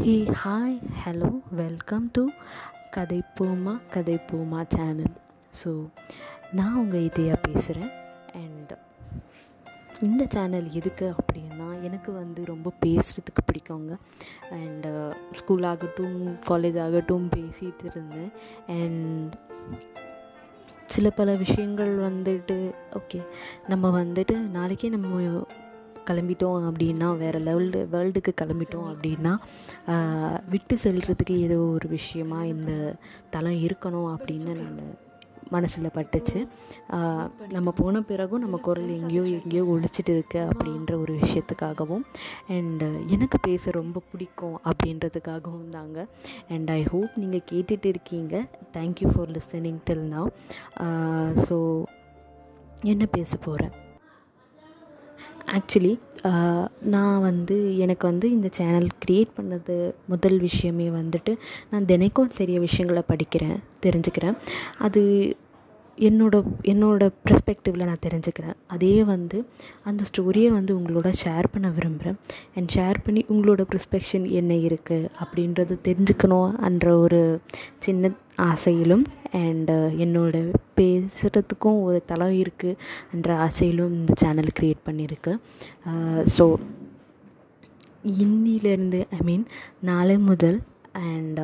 Hey hi hello welcome to கதை பூமா கதை பூமா சேனல் ஸோ நான் உங்கள் இதையா பேசுகிறேன் அண்ட் இந்த சேனல் எதுக்கு அப்படின்னா எனக்கு வந்து ரொம்ப பேசுகிறதுக்கு பிடிக்குங்க. அண்டு ஸ்கூல் uh, ஆகட்டும் காலேஜ் ஆகட்டும் பேசிகிட்டு இருந்தேன். அண்ட் சில பல விஷயங்கள் வந்துட்டு ஓகே நம்ம வந்துட்டு நாளைக்கே நம்ம கிளம்பிட்டோம் அப்படின்னா வேறு லெவல்டு வேர்ல்டுக்கு கிளம்பிட்டோம் அப்படின்னா விட்டு செல்கிறதுக்கு ஏதோ ஒரு விஷயமா இந்த தளம் இருக்கணும் அப்படின்னு நான் மனசில் பட்டுச்சு. நம்ம போன பிறகும் நம்ம குரல் எங்கேயோ எங்கேயோ ஒழிச்சிட்டு இருக்கு அப்படின்ற ஒரு விஷயத்துக்காகவும் அண்டு எனக்கு பேச ரொம்ப பிடிக்கும் அப்படின்றதுக்காகவும் தாங்க. அண்ட் ஐ ஹோப் நீங்கள் கேட்டுட்டு இருக்கீங்க. Thank you for listening till now so என்ன பேச போகிறேன் ஆக்சுவலி uh, நான் வந்து எனக்கு வந்து இந்த சேனல் க்ரியேட் பண்ணது முதல் விஷயமே வந்துட்டு நான் தினைக்கும் சிறிய விஷயங்களை படிக்கிறேன் தெரிஞ்சுக்கிறேன். அது என்னோட என்னோட ப்ரெஸ்பெக்டிவில் நான் தெரிஞ்சுக்கிறேன். அதே வந்து அந்த ஸ்டோரியை வந்து உங்களோட ஷேர் பண்ண விரும்புகிறேன் அண்ட் ஷேர் பண்ணி உங்களோட ப்ரிஸ்பெக்ஷன் என்ன இருக்குது அப்படின்றது தெரிஞ்சுக்கணும் என்ற ஒரு சின்ன ஆசையிலும் அண்டு என்னோட பேசுகிறதுக்கும் ஒரு தளம் இருக்குது என்ற ஆசையிலும் இந்த சேனல் க்ரியேட் பண்ணியிருக்கு. Uh, ஸோ இன்னிலேருந்து ஐ மீன் நாளை முதல் அண்ட்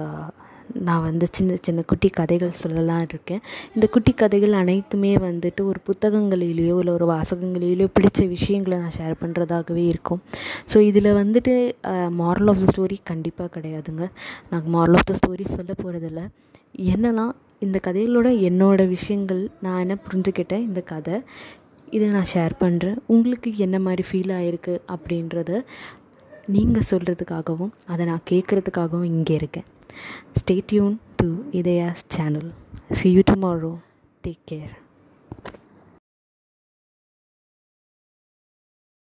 நான் வந்து சின்ன சின்ன குட்டி கதைகள் சொல்லலாம் இருக்கேன். இந்த குட்டி கதைகள் அனைத்துமே வந்துட்டு ஒரு புத்தகங்களிலேயோ இல்லை ஒரு வாசகங்களிலேயோ பிடிச்ச விஷயங்களை நான் ஷேர் பண்ணுறதாகவே இருக்கும். ஸோ இதில் வந்துட்டு மாரல் ஆஃப் த ஸ்டோரி கண்டிப்பாக கிடையாதுங்க. நான் மாரல் ஆஃப் த ஸ்டோரி சொல்ல போகிறதில்ல என்னன்னா இந்த கதைகளோட என்னோடய விஷயங்கள் நான் என்ன புரிஞ்சுக்கிட்டேன்? இந்த கதை. இதை நான் ஷேர் பண்ணுறேன் உங்களுக்கு என்ன மாதிரி ஃபீல் ஆகிருக்கு அப்படின்றத நீங்கள் சொல்கிறதுக்காகவும் அதை நான் கேட்குறதுக்காகவும் இங்கே இருக்கேன். Stay tuned to Idea's channel. See you tomorrow. Take care.